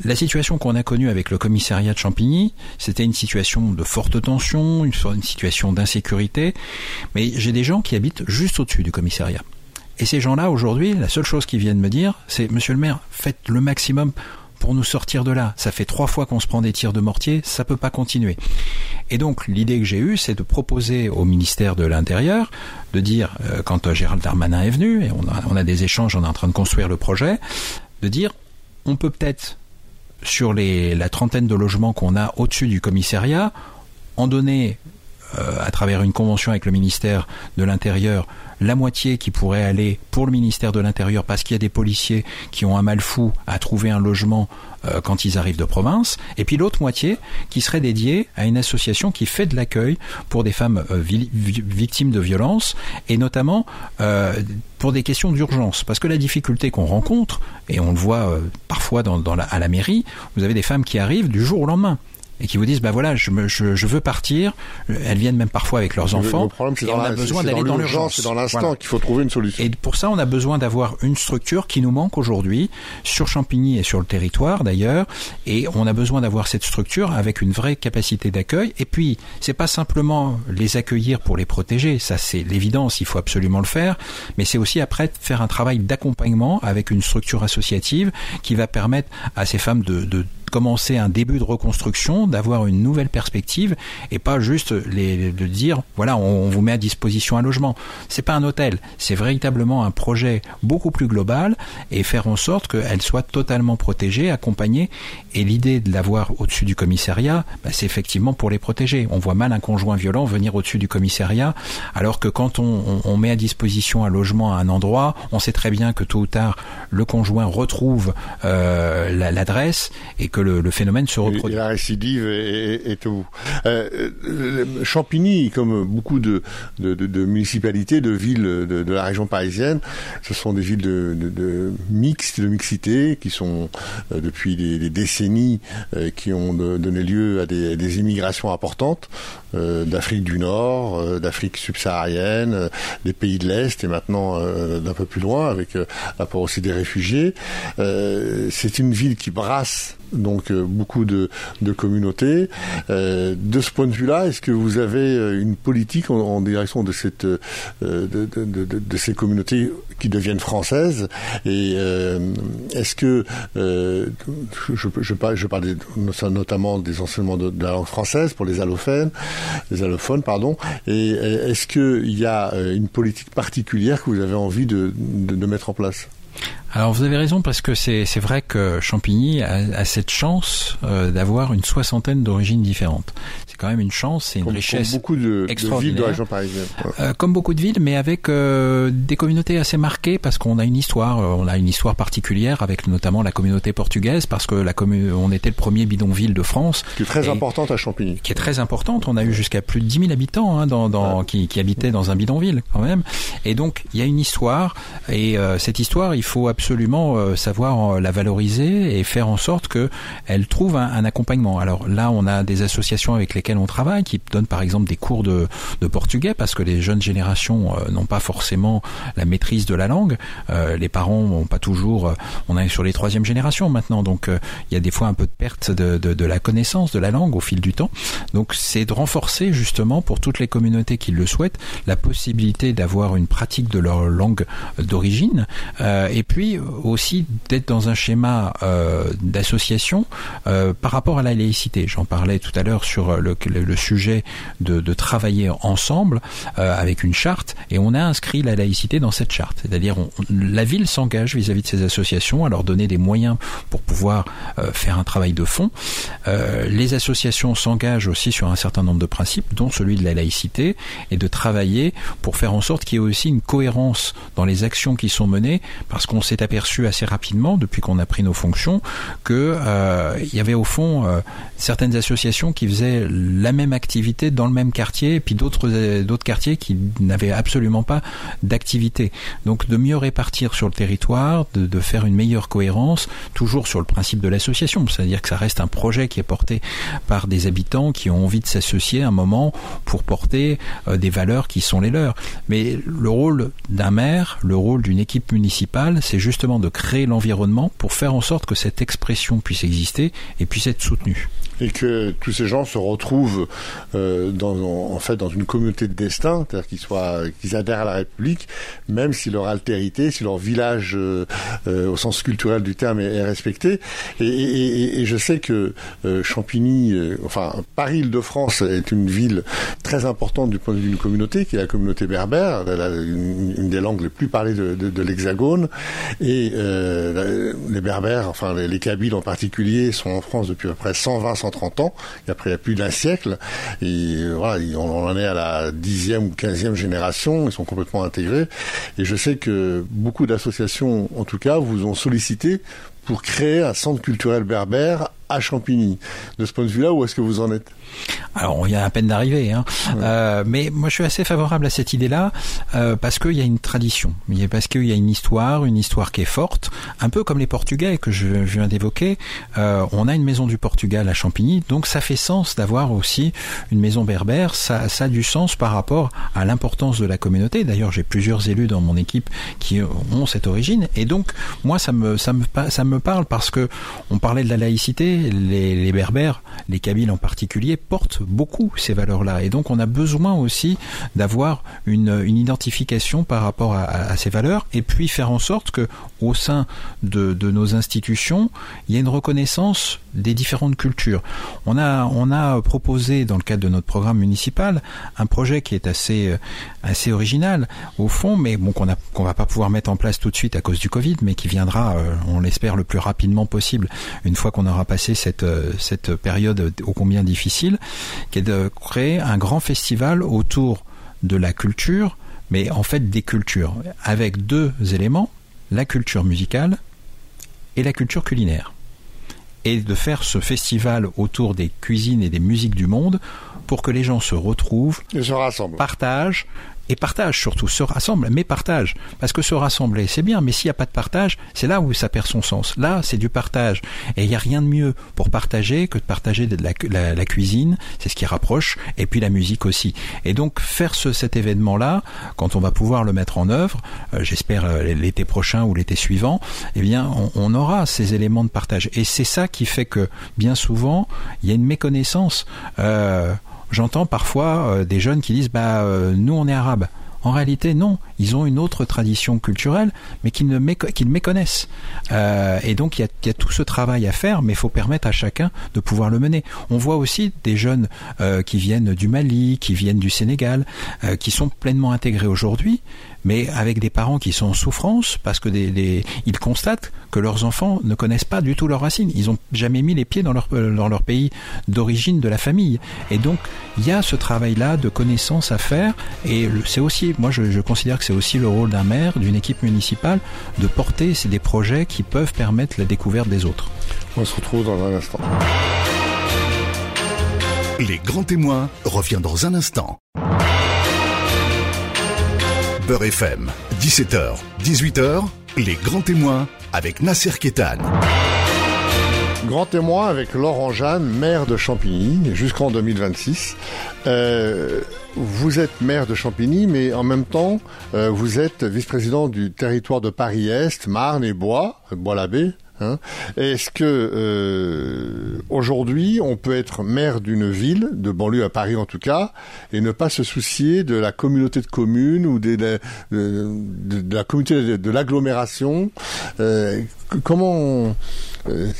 S3: La situation qu'on a connue avec le commissariat de Champigny, c'était une situation de forte tension, une, situation d'insécurité, mais j'ai des gens qui habitent juste au-dessus du commissariat. Et ces gens-là, aujourd'hui, la seule chose qu'ils viennent me dire, c'est Monsieur le maire, faites le maximum pour nous sortir de là. Ça fait trois fois qu'on se prend des tirs de mortier, ça peut pas continuer. Et donc l'idée que j'ai eue, c'est de proposer au ministère de l'Intérieur de dire, euh, quand euh, Gérald Darmanin est venu, et on a des échanges, on est en train de construire le projet, de dire on peut peut-être, sur les, la trentaine de logements qu'on a au-dessus du commissariat, en donner, à travers une convention avec le ministère de l'Intérieur, la moitié qui pourrait aller pour le ministère de l'Intérieur parce qu'il y a des policiers qui ont un mal fou à trouver un logement euh, quand ils arrivent de province, et puis l'autre moitié qui serait dédiée à une association qui fait de l'accueil pour des femmes euh, victimes de violences, et notamment euh, pour des questions d'urgence. Parce que la difficulté qu'on rencontre, et on le voit parfois à la mairie, vous avez des femmes qui arrivent du jour au lendemain et qui vous disent bah voilà je, me, je, je, veux partir. Elles viennent même parfois avec leurs enfants.
S2: le problème c'est on a besoin d'aller dans l'urgence c'est dans l'instant qu'il faut trouver une solution.
S3: Et pour ça on a besoin d'avoir une structure qui nous manque aujourd'hui sur Champigny et sur le territoire d'ailleurs. Et on a besoin d'avoir cette structure avec une vraie capacité d'accueil. Et puis c'est pas simplement les accueillir pour les protéger. Ça c'est l'évidence. Il faut absolument le faire. Mais c'est aussi après faire un travail d'accompagnement avec une structure associative qui va permettre à ces femmes de, de commencer un début de reconstruction, d'avoir une nouvelle perspective et pas juste de dire voilà on, vous met à disposition un logement. C'est pas un hôtel, c'est véritablement un projet beaucoup plus global et faire en sorte qu'elle soit totalement protégée, accompagnée. Et l'idée de l'avoir au-dessus du commissariat, bah, c'est effectivement pour les protéger. On voit mal un conjoint violent venir au-dessus du commissariat, alors que quand on, on, met à disposition un logement à un endroit, on sait très bien que tôt ou tard le conjoint retrouve euh, l'adresse et que le, phénomène se reproduit.
S2: Et la récidive est, est, au euh, Champigny, comme beaucoup de, de, de, municipalités, de villes de, la région parisienne, ce sont des villes de, de, mixte, de mixité, qui sont euh, depuis des, décennies, euh, qui ont donné lieu à des, des immigrations importantes d'Afrique du Nord, d'Afrique subsaharienne, des pays de l'Est et maintenant d'un peu plus loin avec l'apport aussi des réfugiés. C'est une ville qui brasse donc euh, beaucoup de, de communautés. Euh, de ce point de vue-là, est-ce que vous avez euh, une politique en, direction de, cette, de, de, de, ces communautés qui deviennent françaises? Et est-ce que, je, je, parle, je parle notamment des enseignements de, la langue française pour les allophones, les allophones, pardon, et est-ce qu'il y a une politique particulière que vous avez envie de, de mettre en place?
S3: Alors vous avez raison parce que c'est vrai que Champigny a, a cette chance euh, d'avoir une soixantaine d'origines différentes. C'est quand même une chance, c'est une richesse
S2: comme beaucoup de,
S3: extraordinaire.
S2: De villes de région parisienne.
S3: Euh, comme beaucoup de villes, mais avec euh, des communautés assez marquées parce qu'on a une histoire, euh, on a une histoire particulière avec notamment la communauté portugaise parce que la on était le premier bidonville de France.
S2: Qui est très importante à Champigny.
S3: Qui est très importante. On a eu jusqu'à plus de 10 000 habitants hein, dans, dans qui, qui, habitaient dans un bidonville quand même. Et donc il y a une histoire et cette histoire, il faut absolument absolument savoir la valoriser et faire en sorte que elle trouve un, accompagnement. Alors là, on a des associations avec lesquelles on travaille qui donnent par exemple des cours de, de portugais parce que les jeunes générations n'ont pas forcément la maîtrise de la langue. les parents n'ont pas toujours. on est sur les troisième générations maintenant, donc il y a des fois un peu de perte de, de, la connaissance de la langue au fil du temps. Donc c'est de renforcer justement pour toutes les communautés qui le souhaitent la possibilité d'avoir une pratique de leur langue d'origine euh, et puis aussi d'être dans un schéma euh, d'association euh, par rapport à la laïcité. J'en parlais tout à l'heure sur le, sujet de, travailler ensemble euh, avec une charte et on a inscrit la laïcité dans cette charte. C'est-à-dire la ville s'engage vis-à-vis de ces associations à leur donner des moyens pour pouvoir euh, faire un travail de fond. les associations s'engagent aussi sur un certain nombre de principes, dont celui de la laïcité, et de travailler pour faire en sorte qu'il y ait aussi une cohérence dans les actions qui sont menées, parce qu'on s'est aperçu assez rapidement, depuis qu'on a pris nos fonctions, que euh, il y avait au fond euh, certaines associations qui faisaient la même activité dans le même quartier, et puis d'autres euh, d'autres quartiers qui n'avaient absolument pas d'activité. Donc de mieux répartir sur le territoire, de, faire une meilleure cohérence, toujours sur le principe de l'association, c'est-à-dire que ça reste un projet qui est porté par des habitants qui ont envie de s'associer un moment pour porter des valeurs qui sont les leurs. Mais le rôle d'un maire, le rôle d'une équipe municipale, c'est justement de créer l'environnement pour faire en sorte que cette expression puisse exister et puisse être soutenue
S2: et que tous ces gens se retrouvent euh, dans, en fait dans une communauté de destin, c'est-à-dire qu'ils soient, qu'ils adhèrent à la République, même si leur altérité, si leur village euh, euh, au sens culturel du terme est, est respecté. Et, et, et, je sais que euh, Champigny, euh, enfin Paris-Île-de-France est une ville très importante du point de vue d'une communauté, qui est la communauté berbère, une, des langues les plus parlées de, de, de l'Hexagone. Et les berbères, enfin les, les Kabyles en particulier, sont en France depuis à peu près 120 130 ans, et après il y a plus d'un siècle, et voilà, on en est à la dixième ou quinzième génération, ils sont complètement intégrés, et je sais que beaucoup d'associations, en tout cas, vous ont sollicité pour créer un centre culturel berbère à Champigny. De ce point de vue-là, où est-ce que vous en êtes?
S3: Alors, on y a à peine d'arriver, hein. ouais. euh, mais moi je suis assez favorable à cette idée-là euh, parce qu'il y a une tradition, parce qu'il y a une histoire, une histoire qui est forte, un peu comme les Portugais que je, je viens d'évoquer. Euh, on a une maison du Portugal à Champigny, donc ça fait sens d'avoir aussi une maison berbère. Ça, ça a du sens par rapport à l'importance de la communauté. D'ailleurs, j'ai plusieurs élus dans mon équipe qui ont cette origine, et donc moi ça me ça me ça me parle parce que on parlait de la laïcité, les, les berbères, les Kabyles en particulier portent beaucoup ces valeurs-là. Et donc on a besoin aussi d'avoir une, identification par rapport à, ces valeurs et puis faire en sorte que au sein de, nos institutions, il y ait une reconnaissance des différentes cultures. On a, on a proposé dans le cadre de notre programme municipal un projet qui est assez, assez original au fond, mais bon qu'on qu'on va pas pouvoir mettre en place tout de suite à cause du Covid, mais qui viendra, euh, on l'espère, le plus rapidement possible une fois qu'on aura passé cette, cette période ô combien difficile qui est de créer un grand festival autour de la culture, mais en fait des cultures, avec deux éléments, la culture musicale et la culture culinaire. Et de faire ce festival autour des cuisines et des musiques du monde pour que les gens se retrouvent,
S2: et se rassemblent,
S3: partagent, et partage surtout, se rassemble, mais partage. Parce que se rassembler, c'est bien, mais s'il n'y a pas de partage, c'est là où ça perd son sens. Là, c'est du partage. Et il n'y a rien de mieux pour partager que de partager la, cuisine, c'est ce qui rapproche, et puis la musique aussi. Et donc, faire ce, cet événement-là, quand on va pouvoir le mettre en œuvre, euh, j'espère euh, l'été prochain ou l'été suivant, eh bien, on, on, aura ces éléments de partage. Et c'est ça qui fait que, bien souvent, il y a une méconnaissance. Euh, j'entends parfois euh, des jeunes qui disent bah euh, nous on est arabes. En réalité, non. Ils ont une autre tradition culturelle, mais qu'ils ne méco méconnaissent. Euh, et donc, il y, a, tout ce travail à faire, mais il faut permettre à chacun de pouvoir le mener. On voit aussi des jeunes euh, qui viennent du Mali, qui viennent du Sénégal, euh, qui sont pleinement intégrés aujourd'hui, mais avec des parents qui sont en souffrance parce que des, ils constatent que leurs enfants ne connaissent pas du tout leurs racines. Ils n'ont jamais mis les pieds dans leur, dans leur pays d'origine de la famille. Et donc, il y a ce travail-là de connaissance à faire. Et c'est aussi, moi, je, je considère que c'est aussi le rôle d'un maire, d'une équipe municipale, de porter des projets qui peuvent permettre la découverte des autres.
S2: On se retrouve dans un instant.
S1: Les grands témoins revient dans un instant. Beurre FM, 17h, 18h, les grands témoins avec Nasser Kétan.
S2: Grand témoin avec Laurent Jeanne, maire de Champigny, jusqu'en 2026. Euh, vous êtes maire de Champigny, mais en même temps, euh, vous êtes vice-président du territoire de Paris-Est, Marne et Bois, Bois-l'Abbé, Hein. Est-ce que euh, aujourd'hui on peut être maire d'une ville, de banlieue à Paris en tout cas, et ne pas se soucier de la communauté de communes ou de, la communauté de, l'agglomération euh, Comment euh,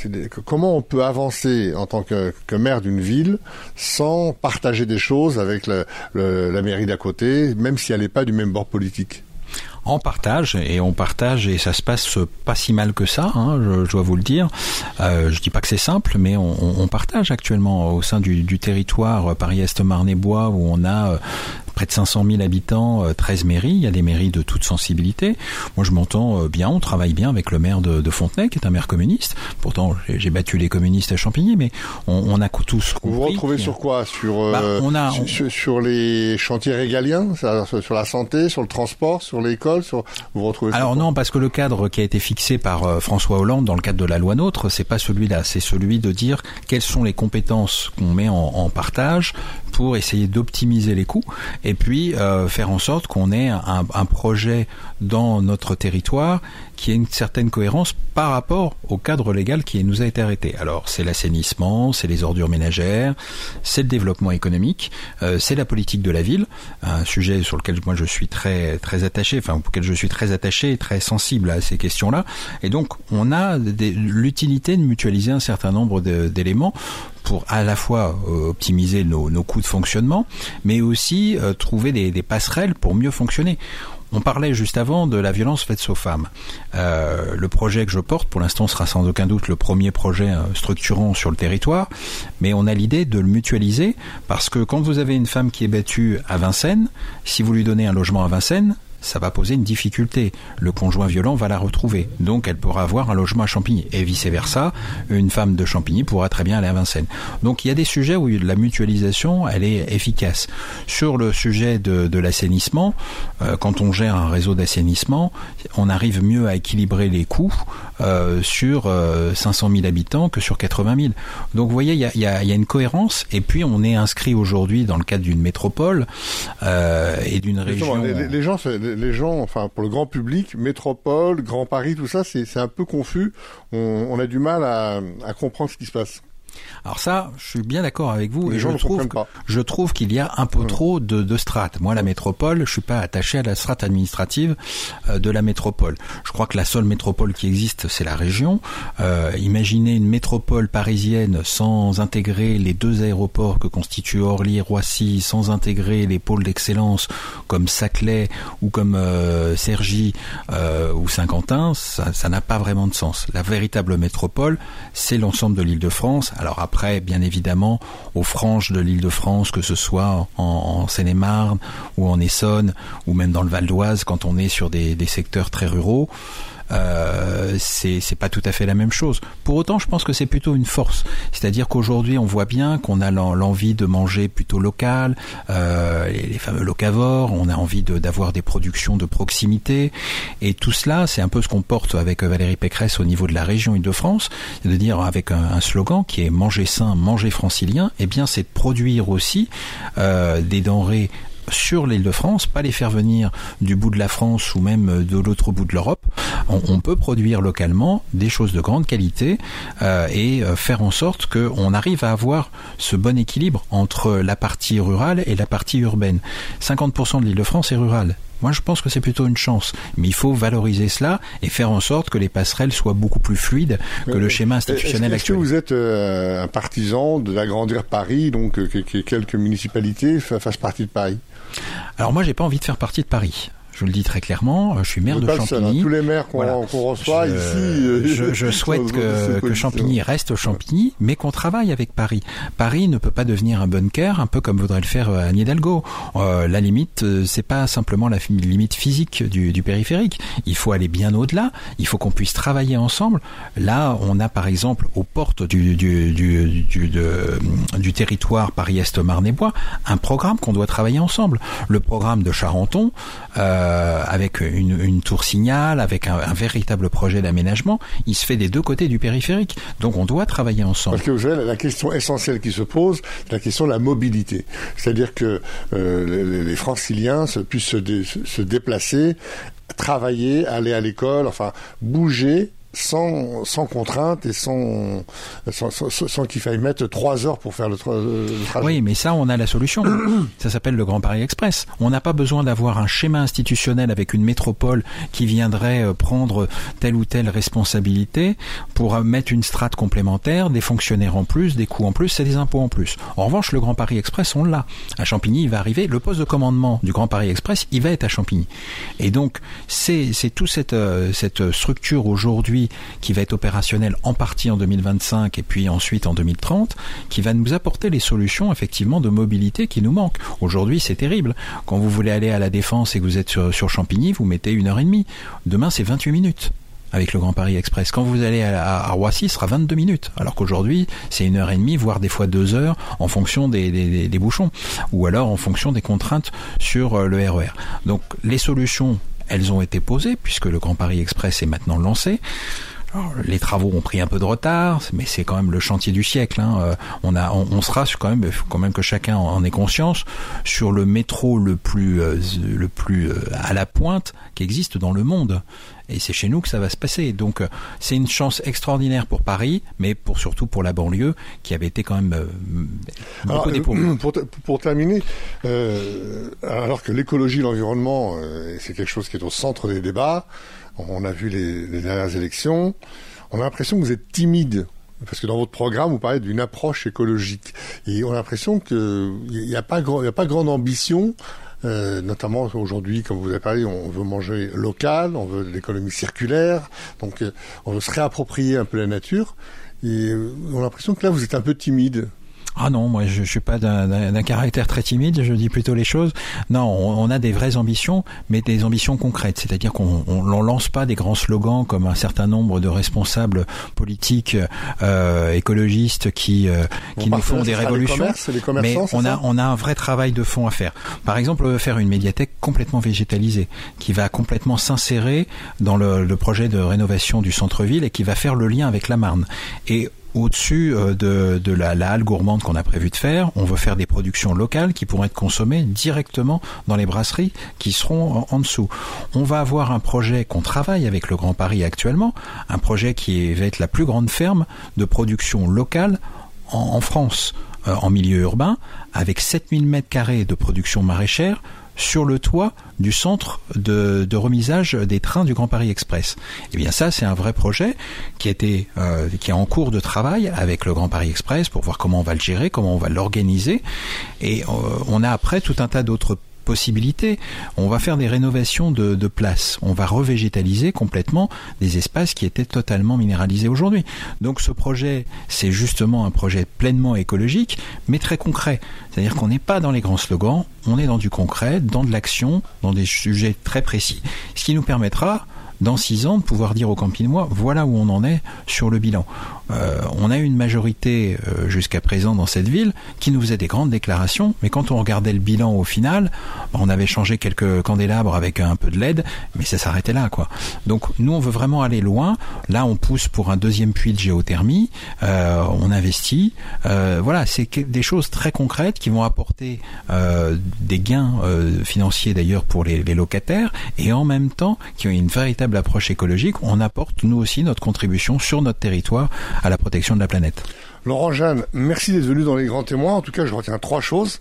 S2: comment on peut avancer en tant que, maire d'une ville sans partager des choses avec la mairie d'à côté, même si elle n'est pas du même bord politique?
S3: En partage et on partage et ça se passe pas si mal que ça, hein, je, dois vous le dire. Euh, je dis pas que c'est simple, mais on, on, partage actuellement au sein du, territoire Paris-Est-Marne-et-Bois où on a euh, près de 500 000 habitants, 13 euh, mairies. Il y a des mairies de toute sensibilité. Moi, je m'entends euh, bien. On travaille bien avec le maire de, de Fontenay, qui est un maire communiste. Pourtant, j'ai battu les communistes à Champigny, mais on, on a tous
S2: compris. Vous vous retrouvez sur quoi? Sur bah, euh, on a, sur, les chantiers régaliens, sur la santé, sur le transport, sur l'école. Sur vous, retrouvez.
S3: Alors non, parce que le cadre qui a été fixé par François Hollande dans le cadre de la loi NOTRe, c'est pas celui-là. C'est celui de dire quelles sont les compétences qu'on met en, en partage pour essayer d'optimiser les coûts et puis euh, faire en sorte qu'on ait un, projet dans notre territoire qui ait une certaine cohérence par rapport au cadre légal qui nous a été arrêté. Alors c'est l'assainissement, c'est les ordures ménagères, c'est le développement économique, euh, c'est la politique de la ville, un sujet sur lequel moi je suis très très attaché, enfin auquel je suis très attaché et très sensible à ces questions-là. Et donc on a l'utilité de mutualiser un certain nombre d'éléments pour à la fois euh, optimiser nos, coûts de fonctionnement, mais aussi euh, trouver des, passerelles pour mieux fonctionner. On parlait juste avant de la violence faite aux femmes. Euh, le projet que je porte, pour l'instant, sera sans aucun doute le premier projet structurant sur le territoire, mais on a l'idée de le mutualiser parce que quand vous avez une femme qui est battue à Vincennes, si vous lui donnez un logement à Vincennes, ça va poser une difficulté. Le conjoint violent va la retrouver. Donc elle pourra avoir un logement à Champigny. Et vice-versa, une femme de Champigny pourra très bien aller à Vincennes. Donc il y a des sujets où la mutualisation, elle est efficace. Sur le sujet de, l'assainissement, euh, quand on gère un réseau d'assainissement, on arrive mieux à équilibrer les coûts euh, sur 500 euh, 000 habitants que sur 80 000. Donc vous voyez, il y a, y a, une cohérence. Et puis on est inscrit aujourd'hui dans le cadre d'une métropole et d'une région.
S2: Les, les gens, les gens, enfin pour le grand public, métropole, Grand Paris, tout ça, c'est un peu confus. On, a du mal à comprendre ce qui se passe.
S3: Alors ça, je suis bien d'accord avec vous. et je trouve, je trouve qu'il y a un peu trop de, de, strates. Moi, la métropole, je suis pas attaché à la strate administrative euh, de la métropole. Je crois que la seule métropole qui existe, c'est la région. Euh, imaginez une métropole parisienne sans intégrer les deux aéroports que constituent Orly et Roissy, sans intégrer les pôles d'excellence comme Saclay ou comme euh, Cergy ou Saint-Quentin, ça n'a pas vraiment de sens. La véritable métropole, c'est l'ensemble de l'Île-de-France alors après, bien évidemment, aux franges de l'Île-de-France, que ce soit en, Seine-et-Marne ou en Essonne ou même dans le Val d'Oise, quand on est sur des secteurs très ruraux, euh, c'est pas tout à fait la même chose. Pour autant, je pense que c'est plutôt une force. C'est-à-dire qu'aujourd'hui, on voit bien qu'on a l'envie de manger plutôt local, euh, les, fameux locavores, on a envie d'avoir des productions de proximité, et tout cela, c'est un peu ce qu'on porte avec Valérie Pécresse au niveau de la région Île-de-France, de dire avec un, slogan qui est manger sain, manger francilien, eh bien c'est de produire aussi euh, des denrées sur l'île de France, pas les faire venir du bout de la France ou même de l'autre bout de l'Europe. On, peut produire localement des choses de grande qualité euh, et euh, faire en sorte qu'on arrive à avoir ce bon équilibre entre la partie rurale et la partie urbaine. 50% de l'île de France est rurale. Moi, je pense que c'est plutôt une chance. Mais il faut valoriser cela et faire en sorte que les passerelles soient beaucoup plus fluides que le schéma institutionnel
S2: actuel. Est-ce que vous êtes euh, un partisan de l'agrandir Paris, donc que quelques municipalités fassent partie de Paris?
S3: Alors moi, j'ai pas envie de faire partie de Paris. Je le dis très clairement, je suis maire de hein. Champigny.
S2: Tous les maires qu'on reçoit ici.
S3: Euh, je, souhaite que, que, Champigny reste Champigny, mais qu'on travaille avec Paris. Paris ne peut pas devenir un bunker, un peu comme voudrait le faire euh, Anne Hidalgo. Euh, la limite, c'est pas simplement la limite physique du, du périphérique. Il faut aller bien au-delà. Il faut qu'on puisse travailler ensemble. Là, on a par exemple aux portes du, du, du, du, du territoire Paris-Est-Marne-et-Bois un programme qu'on doit travailler ensemble. Le programme de Charenton. Euh, euh, avec une, tour signal, avec un, véritable projet d'aménagement. Il se fait des deux côtés du périphérique. Donc on doit travailler ensemble.
S2: Parce que vous la question essentielle qui se pose, c'est la question de la mobilité. C'est-à-dire que euh, les, franciliens se, puissent se déplacer travailler, aller à l'école, enfin bouger sans, sans contrainte et sans, sans, sans, sans qu'il faille mettre trois heures pour faire le, le, trajet.
S3: Oui, mais ça, on a la solution. ça s'appelle le Grand Paris Express. On n'a pas besoin d'avoir un schéma institutionnel avec une métropole qui viendrait euh, prendre telle ou telle responsabilité pour euh, mettre une strate complémentaire, des fonctionnaires en plus, des coûts en plus, c'est des impôts en plus. En revanche, le Grand Paris Express, on l'a. À Champigny, il va arriver. Le poste de commandement du Grand Paris Express, il va être à Champigny. Et donc, c'est tout cette, euh, cette structure aujourd'hui qui va être opérationnel en partie en 2025 et puis ensuite en 2030, qui va nous apporter les solutions effectivement de mobilité qui nous manquent. Aujourd'hui, c'est terrible. Quand vous voulez aller à la Défense et que vous êtes sur, Champigny, vous mettez une heure et demie. Demain, c'est 28 minutes avec le Grand Paris Express. Quand vous allez à, Roissy, ce sera 22 minutes, alors qu'aujourd'hui, c'est une heure et demie, voire des fois deux heures, en fonction des, bouchons, ou alors en fonction des contraintes sur euh, le RER. Donc les solutions, elles ont été posées, puisque le Grand Paris Express est maintenant lancé. Les travaux ont pris un peu de retard, mais c'est quand même le chantier du siècle. Hein. On a, on, sera quand même, quand même que chacun en ait conscience, sur le métro le plus, euh, le plus euh, à la pointe qui existe dans le monde. Et c'est chez nous que ça va se passer. Donc euh, c'est une chance extraordinaire pour Paris, mais pour surtout pour la banlieue qui avait été quand même euh, beaucoup
S2: alors, pour, pour, terminer, euh, alors que l'écologie, l'environnement, c'est quelque chose qui est au centre des débats. On a vu les, les dernières élections. On a l'impression que vous êtes timide parce que dans votre programme, vous parlez d'une approche écologique. Et on a l'impression qu'il n'y a, a, pas grande ambition euh, notamment aujourd'hui, comme vous avez parlé, on veut manger local, on veut l'économie circulaire, donc euh, on veut se réapproprier un peu la nature. Et on a l'impression que là, vous êtes un peu timide.
S3: Ah non, moi je, je suis pas d'un caractère très timide, je dis plutôt les choses. Non, on, on a des vraies ambitions, mais des ambitions concrètes. C'est-à-dire qu'on on, lance pas des grands slogans comme un certain nombre de responsables politiques euh, écologistes qui euh, qui nous font des révolutions.
S2: Les les
S3: mais on a on a un vrai travail de fond à faire. Par exemple, on veut faire une médiathèque complètement végétalisée, qui va complètement s'insérer dans le, le projet de rénovation du centre-ville et qui va faire le lien avec la Marne. Et au-dessus de, de la, halle gourmande qu'on a prévu de faire, on veut faire des productions locales qui pourront être consommées directement dans les brasseries qui seront en, dessous. On va avoir un projet qu'on travaille avec le Grand Paris actuellement, un projet qui va être la plus grande ferme de production locale en, en France, euh, en milieu urbain, avec 7000 mètres carrés de production maraîchère sur le toit du centre de, remisage des trains du Grand Paris Express. Et eh bien ça, c'est un vrai projet qui, était, euh, qui est en cours de travail avec le Grand Paris Express pour voir comment on va le gérer, comment on va l'organiser. Et euh, on a après tout un tas d'autres possibilités. On va faire des rénovations de, de places. On va revégétaliser complètement des espaces qui étaient totalement minéralisés aujourd'hui. Donc ce projet, c'est justement un projet pleinement écologique, mais très concret. C'est-à-dire qu'on n'est pas dans les grands slogans, on est dans du concret, dans de l'action, dans des sujets très précis. Ce qui nous permettra, dans six ans, de pouvoir dire aux Campinois, voilà où on en est sur le bilan. Euh, on a une majorité euh, jusqu'à présent dans cette ville qui nous faisait des grandes déclarations, mais quand on regardait le bilan au final, on avait changé quelques candélabres avec un peu de LED, mais ça s'arrêtait là, quoi. Donc nous, on veut vraiment aller loin. Là, on pousse pour un deuxième puits de géothermie, euh, on investit. voilà, c'est des choses très concrètes qui vont apporter des gains financiers d'ailleurs pour les, les locataires et en même temps qui ont une véritable approche écologique. On apporte nous aussi notre contribution sur notre territoire à la protection de la planète.
S2: Laurent Jeanne, merci d'être venu dans les grands témoins. En tout cas, je retiens trois choses.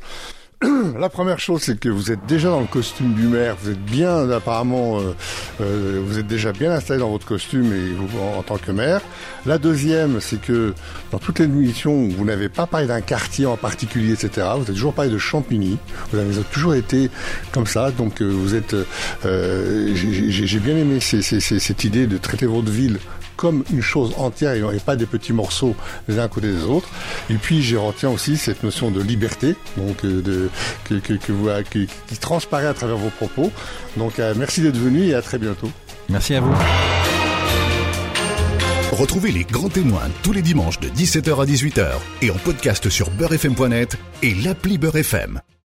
S2: La première chose, c'est que vous êtes déjà dans le costume du maire. Vous êtes bien, apparemment, euh, euh, vous êtes déjà bien installé dans votre costume et en, tant que maire. La deuxième, c'est que dans toutes les émissions, vous n'avez pas parlé d'un quartier en particulier, etc. Vous avez toujours parlé de Champigny. Vous avez toujours été comme ça. Donc, euh, vous êtes. Euh, J'ai bien aimé cette idée de traiter votre ville comme une chose entière et pas des petits morceaux les uns à côté des autres. Et puis j'ai retiens aussi cette notion de liberté, donc de, que, que, que vous, qui, qui, transparaît à travers vos propos. Donc euh, merci d'être venu et à très bientôt.
S3: Merci à vous.
S1: Retrouvez les grands témoins tous les dimanches de 17h à 18h et en podcast sur beurrefm.net et l'appli Beurrefm.